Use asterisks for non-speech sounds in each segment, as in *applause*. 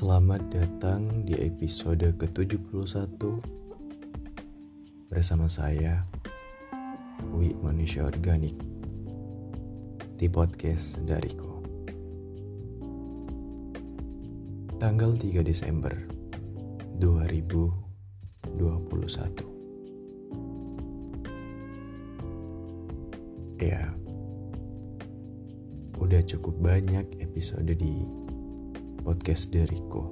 Selamat datang di episode ke-71 bersama saya Wi Manusia Organik di podcast Dariku. Tanggal 3 Desember 2021. Ya, udah cukup banyak episode di podcast dariku.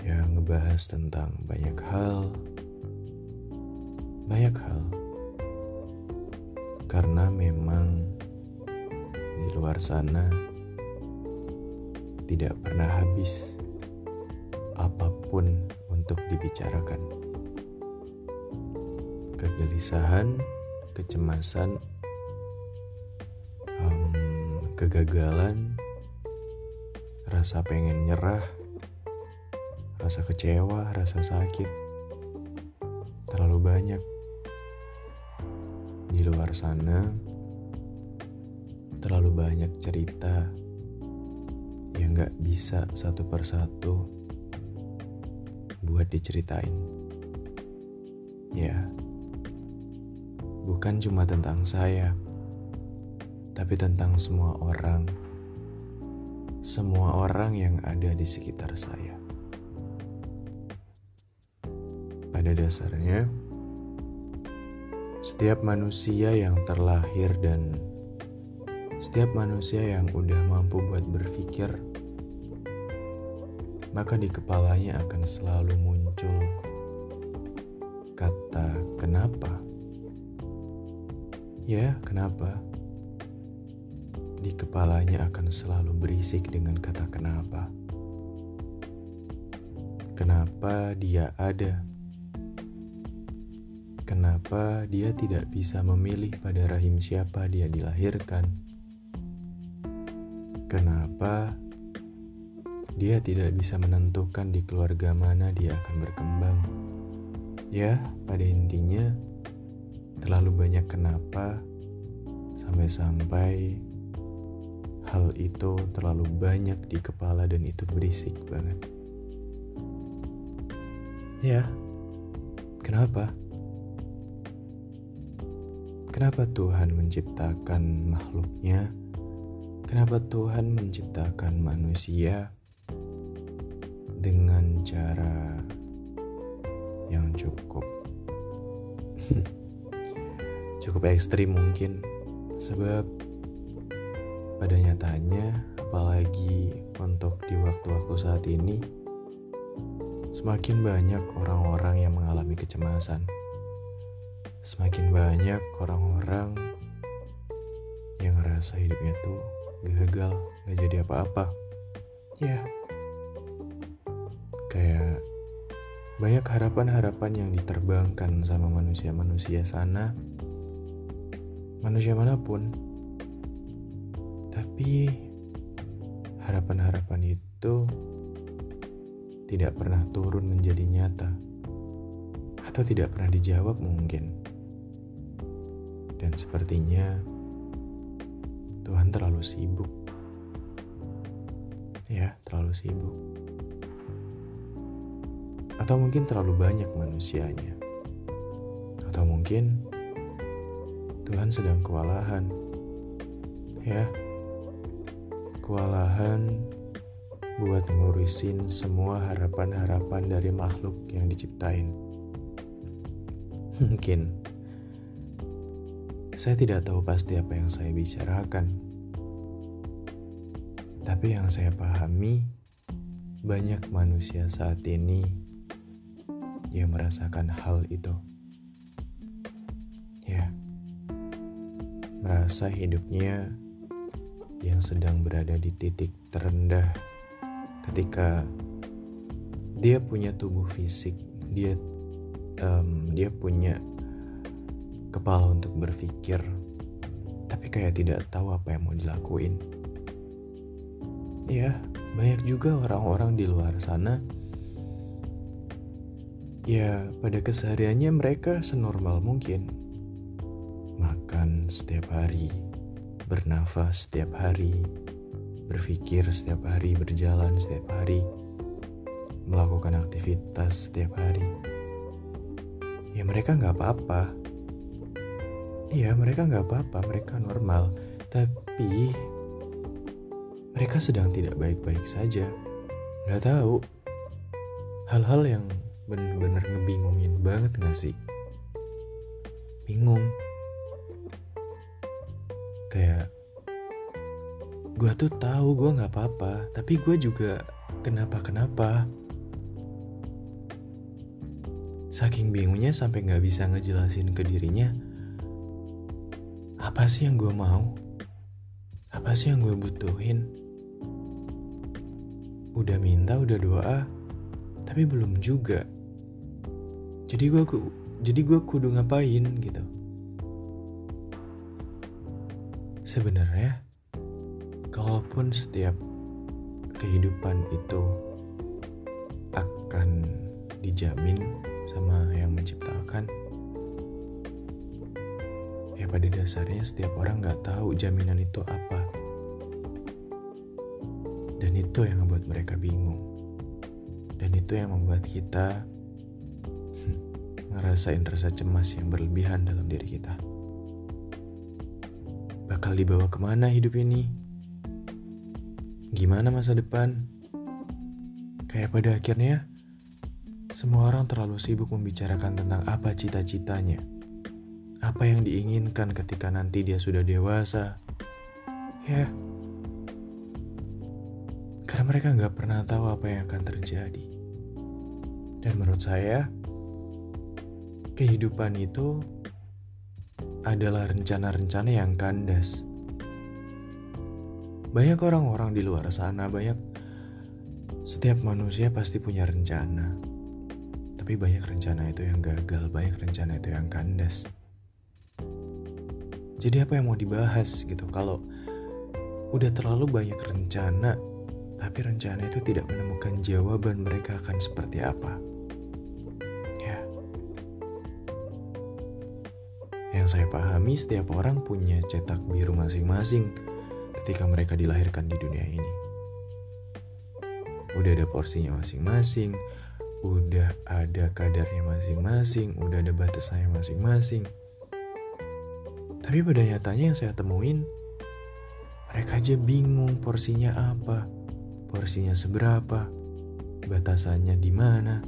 Yang ngebahas tentang banyak hal. Banyak hal. Karena memang di luar sana tidak pernah habis apa pun untuk dibicarakan. Kegelisahan kecemasan um, kegagalan rasa pengen nyerah, rasa kecewa, rasa sakit, terlalu banyak. Di luar sana, terlalu banyak cerita yang gak bisa satu persatu buat diceritain. Ya, bukan cuma tentang saya, tapi tentang semua orang semua orang yang ada di sekitar saya. Pada dasarnya, setiap manusia yang terlahir dan setiap manusia yang udah mampu buat berpikir, maka di kepalanya akan selalu muncul kata "kenapa". Ya, kenapa? Di kepalanya akan selalu berisik dengan kata kenapa. Kenapa dia ada? Kenapa dia tidak bisa memilih pada rahim siapa dia dilahirkan? Kenapa dia tidak bisa menentukan di keluarga mana dia akan berkembang? Ya, pada intinya, terlalu banyak kenapa sampai-sampai hal itu terlalu banyak di kepala dan itu berisik banget. Ya, kenapa? Kenapa Tuhan menciptakan makhluknya? Kenapa Tuhan menciptakan manusia dengan cara yang cukup *laughs* cukup ekstrim mungkin sebab pada nyatanya, apalagi untuk di waktu-waktu saat ini, semakin banyak orang-orang yang mengalami kecemasan. Semakin banyak orang-orang yang ngerasa hidupnya tuh gagal, gak jadi apa-apa. Ya, kayak banyak harapan-harapan yang diterbangkan sama manusia-manusia sana, manusia mana pun tapi harapan-harapan itu tidak pernah turun menjadi nyata atau tidak pernah dijawab mungkin. Dan sepertinya Tuhan terlalu sibuk. Ya, terlalu sibuk. Atau mungkin terlalu banyak manusianya. Atau mungkin Tuhan sedang kewalahan. Ya, kewalahan buat ngurusin semua harapan-harapan dari makhluk yang diciptain. Mungkin saya tidak tahu pasti apa yang saya bicarakan, tapi yang saya pahami banyak manusia saat ini yang merasakan hal itu. Ya, merasa hidupnya yang sedang berada di titik terendah ketika dia punya tubuh fisik, dia um, dia punya kepala untuk berpikir, tapi kayak tidak tahu apa yang mau dilakuin. Ya, banyak juga orang-orang di luar sana. Ya, pada kesehariannya mereka senormal mungkin. Makan setiap hari, bernafas setiap hari, berpikir setiap hari, berjalan setiap hari, melakukan aktivitas setiap hari. Ya mereka nggak apa-apa. Iya mereka nggak apa-apa, mereka normal. Tapi mereka sedang tidak baik-baik saja. Nggak tahu. Hal-hal yang bener-bener ngebingungin banget gak sih? Bingung. Kayak gue tuh tahu gue nggak apa-apa, tapi gue juga kenapa-kenapa. Saking bingungnya sampai nggak bisa ngejelasin ke dirinya, apa sih yang gue mau? Apa sih yang gue butuhin? Udah minta, udah doa, tapi belum juga. Jadi gue jadi gue kudu ngapain gitu. Sebenarnya kalaupun setiap kehidupan itu akan dijamin sama yang menciptakan ya pada dasarnya setiap orang nggak tahu jaminan itu apa. Dan itu yang membuat mereka bingung. Dan itu yang membuat kita ngerasain rasa cemas yang berlebihan dalam diri kita bakal dibawa ke mana hidup ini Gimana masa depan? Kayak pada akhirnya, semua orang terlalu sibuk membicarakan tentang apa cita-citanya, apa yang diinginkan ketika nanti dia sudah dewasa. Ya, karena mereka nggak pernah tahu apa yang akan terjadi. Dan menurut saya, kehidupan itu adalah rencana-rencana yang kandas banyak orang-orang di luar sana, banyak setiap manusia pasti punya rencana. Tapi banyak rencana itu yang gagal, banyak rencana itu yang kandas. Jadi apa yang mau dibahas gitu kalau udah terlalu banyak rencana tapi rencana itu tidak menemukan jawaban mereka akan seperti apa. Yang saya pahami setiap orang punya cetak biru masing-masing ketika mereka dilahirkan di dunia ini. Udah ada porsinya masing-masing, udah ada kadarnya masing-masing, udah ada batasannya masing-masing. Tapi pada nyatanya yang saya temuin, mereka aja bingung porsinya apa, porsinya seberapa, batasannya di mana.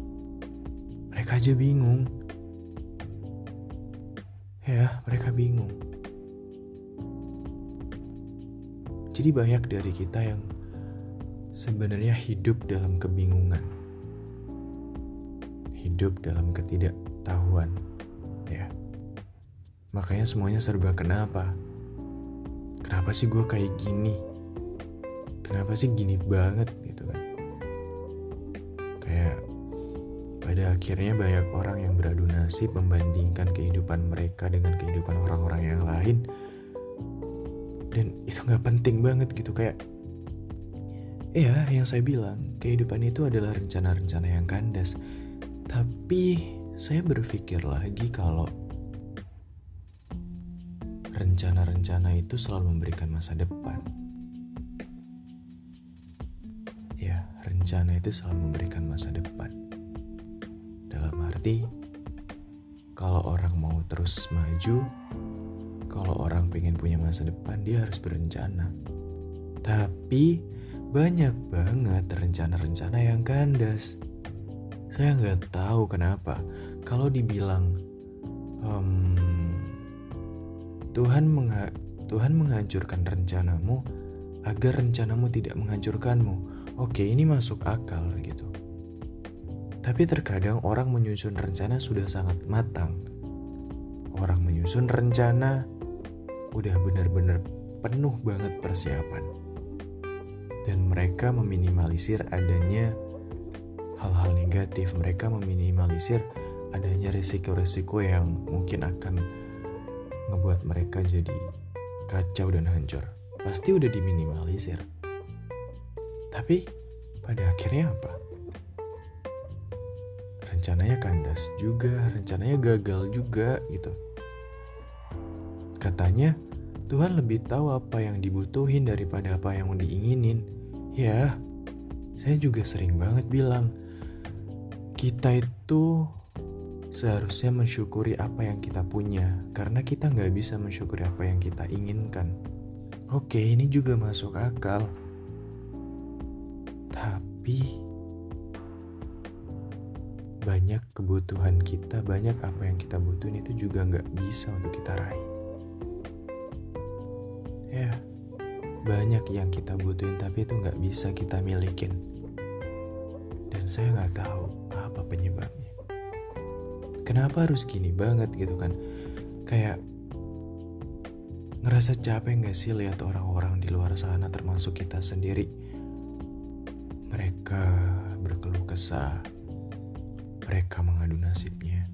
Mereka aja bingung. Ya, mereka bingung. Jadi banyak dari kita yang sebenarnya hidup dalam kebingungan. Hidup dalam ketidaktahuan. Ya. Makanya semuanya serba kenapa. Kenapa sih gue kayak gini? Kenapa sih gini banget pada akhirnya banyak orang yang beradu nasib membandingkan kehidupan mereka dengan kehidupan orang-orang yang lain dan itu nggak penting banget gitu kayak Iya, yang saya bilang, kehidupan itu adalah rencana-rencana yang kandas. Tapi saya berpikir lagi kalau rencana-rencana itu selalu memberikan masa depan. Ya, rencana itu selalu memberikan masa depan. Dalam arti, kalau orang mau terus maju, kalau orang pengen punya masa depan dia harus berencana. Tapi banyak banget rencana-rencana yang kandas. Saya nggak tahu kenapa. Kalau dibilang um, Tuhan mengha Tuhan menghancurkan rencanamu agar rencanamu tidak menghancurkanmu. Oke, ini masuk akal gitu. Tapi terkadang orang menyusun rencana sudah sangat matang. Orang menyusun rencana udah bener-bener penuh banget persiapan. Dan mereka meminimalisir adanya hal-hal negatif. Mereka meminimalisir adanya resiko-resiko yang mungkin akan ngebuat mereka jadi kacau dan hancur. Pasti udah diminimalisir. Tapi pada akhirnya apa? Rencananya kandas juga, rencananya gagal juga gitu. Katanya Tuhan lebih tahu apa yang dibutuhin daripada apa yang diinginin. Ya, saya juga sering banget bilang, kita itu seharusnya mensyukuri apa yang kita punya, karena kita nggak bisa mensyukuri apa yang kita inginkan. Oke, ini juga masuk akal. Tapi banyak kebutuhan kita, banyak apa yang kita butuhin itu juga nggak bisa untuk kita raih. Ya, banyak yang kita butuhin tapi itu nggak bisa kita milikin. Dan saya nggak tahu apa penyebabnya. Kenapa harus gini banget gitu kan? Kayak ngerasa capek nggak sih lihat orang-orang di luar sana termasuk kita sendiri. Mereka berkeluh kesah, mereka mengadu nasibnya.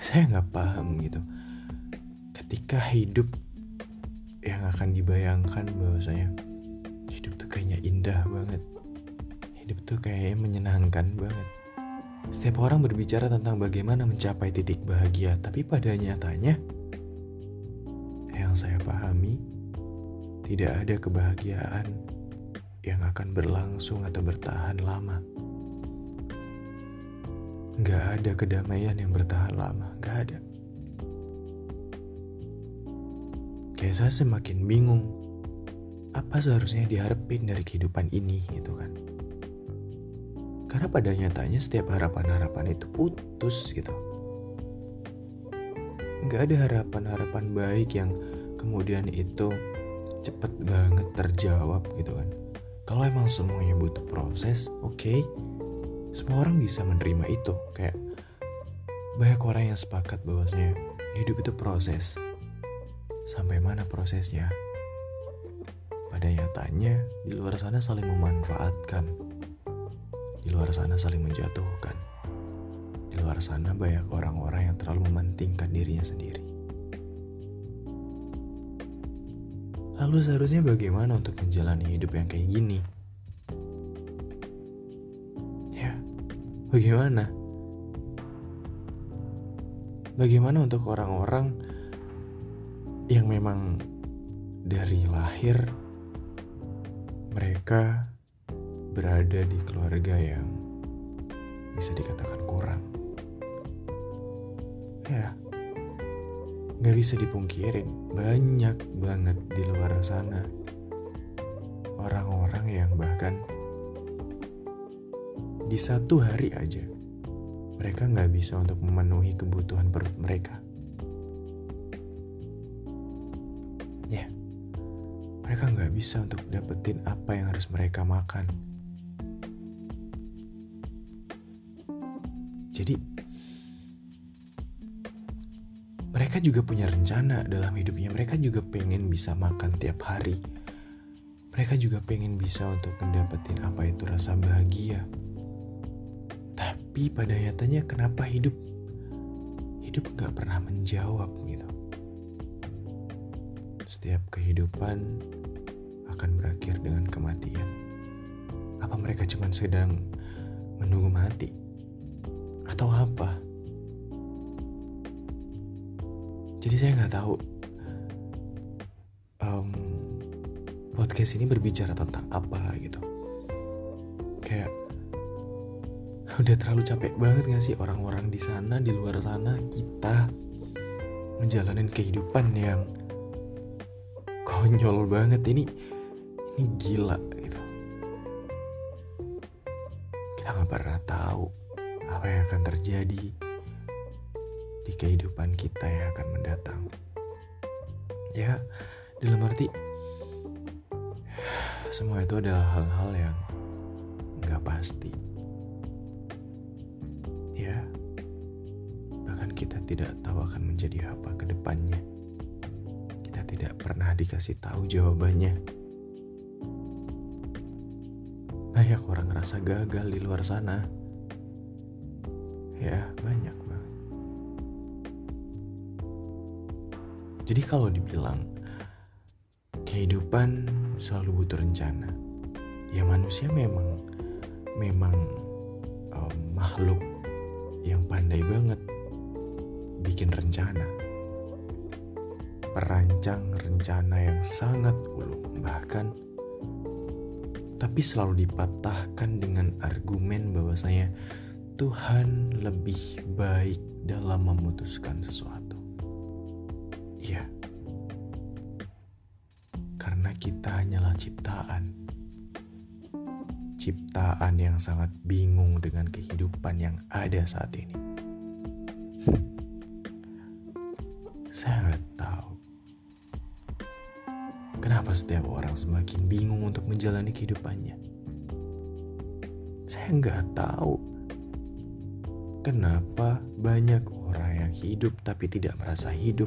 Saya nggak paham gitu. Ketika hidup yang akan dibayangkan bahwasanya hidup tuh kayaknya indah banget. Hidup tuh kayaknya menyenangkan banget. Setiap orang berbicara tentang bagaimana mencapai titik bahagia, tapi pada nyatanya yang saya pahami tidak ada kebahagiaan yang akan berlangsung atau bertahan lama. Gak ada kedamaian yang bertahan lama, gak ada. Kayak saya semakin bingung, apa seharusnya diharapin dari kehidupan ini gitu kan. Karena pada nyatanya setiap harapan-harapan itu putus gitu. Gak ada harapan-harapan baik yang kemudian itu cepet banget terjawab gitu kan. Kalau emang semuanya butuh proses, oke, okay, semua orang bisa menerima itu. Kayak banyak orang yang sepakat bahwasanya hidup itu proses sampai mana prosesnya. Pada nyatanya, di luar sana saling memanfaatkan. Di luar sana saling menjatuhkan. Di luar sana banyak orang-orang yang terlalu mementingkan dirinya sendiri. Lalu seharusnya bagaimana untuk menjalani hidup yang kayak gini? Bagaimana? Bagaimana untuk orang-orang yang memang dari lahir mereka berada di keluarga yang bisa dikatakan kurang. Ya, nggak bisa dipungkirin banyak banget di luar sana orang-orang yang bahkan di satu hari aja mereka nggak bisa untuk memenuhi kebutuhan perut mereka. Ya, mereka nggak bisa untuk dapetin apa yang harus mereka makan. Jadi, mereka juga punya rencana dalam hidupnya. Mereka juga pengen bisa makan tiap hari. Mereka juga pengen bisa untuk mendapatkan apa itu rasa bahagia. Tapi pada nyatanya kenapa hidup hidup nggak pernah menjawab gitu setiap kehidupan akan berakhir dengan kematian. Apa mereka cuma sedang menunggu mati? Atau apa? Jadi saya nggak tahu um, podcast ini berbicara tentang apa gitu. Udah terlalu capek banget gak sih orang-orang di sana, di luar sana, kita menjalani kehidupan yang konyol banget. Ini ini gila gitu. Kita nggak pernah tahu apa yang akan terjadi di kehidupan kita yang akan mendatang. Ya dalam arti semua itu adalah hal-hal yang nggak pasti ya bahkan kita tidak tahu akan menjadi apa ke depannya tidak pernah dikasih tahu jawabannya. Banyak orang ngerasa gagal di luar sana. Ya, banyak. Jadi kalau dibilang kehidupan selalu butuh rencana, ya manusia memang memang um, makhluk yang pandai banget bikin rencana merancang rencana yang sangat ulung, bahkan tapi selalu dipatahkan dengan argumen bahwasanya Tuhan lebih baik dalam memutuskan sesuatu. Iya. Karena kita hanyalah ciptaan. Ciptaan yang sangat bingung dengan kehidupan yang ada saat ini. Saya nggak tahu kenapa setiap orang semakin bingung untuk menjalani kehidupannya. Saya nggak tahu kenapa banyak orang yang hidup tapi tidak merasa hidup.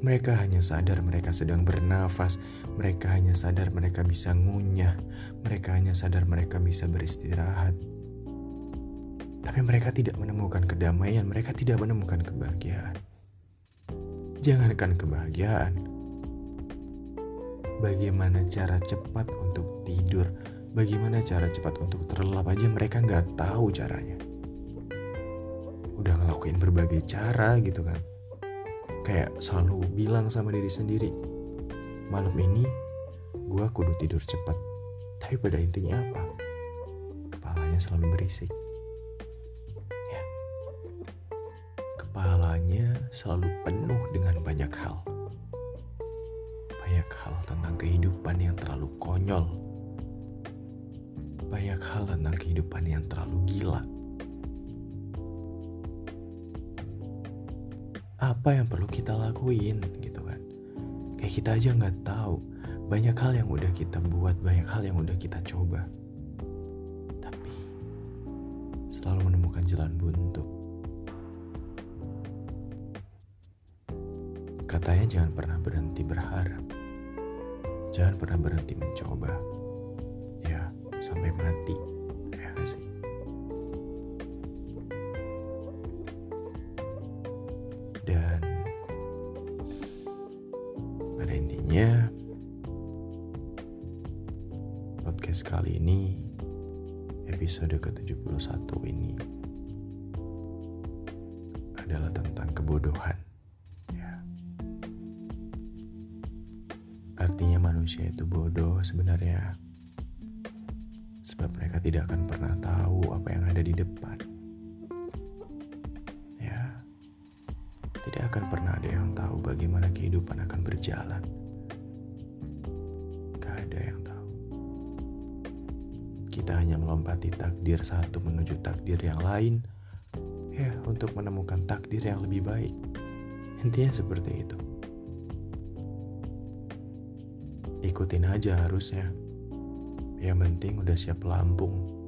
Mereka hanya sadar mereka sedang bernafas, mereka hanya sadar mereka bisa ngunyah, mereka hanya sadar mereka bisa beristirahat. Tapi mereka tidak menemukan kedamaian, mereka tidak menemukan kebahagiaan. Jangankan kebahagiaan, bagaimana cara cepat untuk tidur, bagaimana cara cepat untuk terlelap aja mereka nggak tahu caranya. Udah ngelakuin berbagai cara gitu kan. Kayak selalu bilang sama diri sendiri, malam ini gue kudu tidur cepat. Tapi pada intinya apa? Kepalanya selalu berisik. kepalanya selalu penuh dengan banyak hal. Banyak hal tentang kehidupan yang terlalu konyol. Banyak hal tentang kehidupan yang terlalu gila. Apa yang perlu kita lakuin gitu kan? Kayak kita aja nggak tahu. Banyak hal yang udah kita buat, banyak hal yang udah kita coba. Tapi selalu menemukan jalan buntu Katanya jangan pernah berhenti berharap. Jangan pernah berhenti mencoba. Ya, sampai mati. Ya gak sih? Dan pada intinya podcast kali ini episode ke-71 ini adalah tentang kebodohan. Artinya manusia itu bodoh sebenarnya. Sebab mereka tidak akan pernah tahu apa yang ada di depan. Akan pernah ada yang tahu bagaimana kehidupan akan berjalan. Gak ada yang tahu. Kita hanya melompati takdir satu menuju takdir yang lain, ya, untuk menemukan takdir yang lebih baik. Intinya seperti itu ikutin aja harusnya yang penting udah siap lambung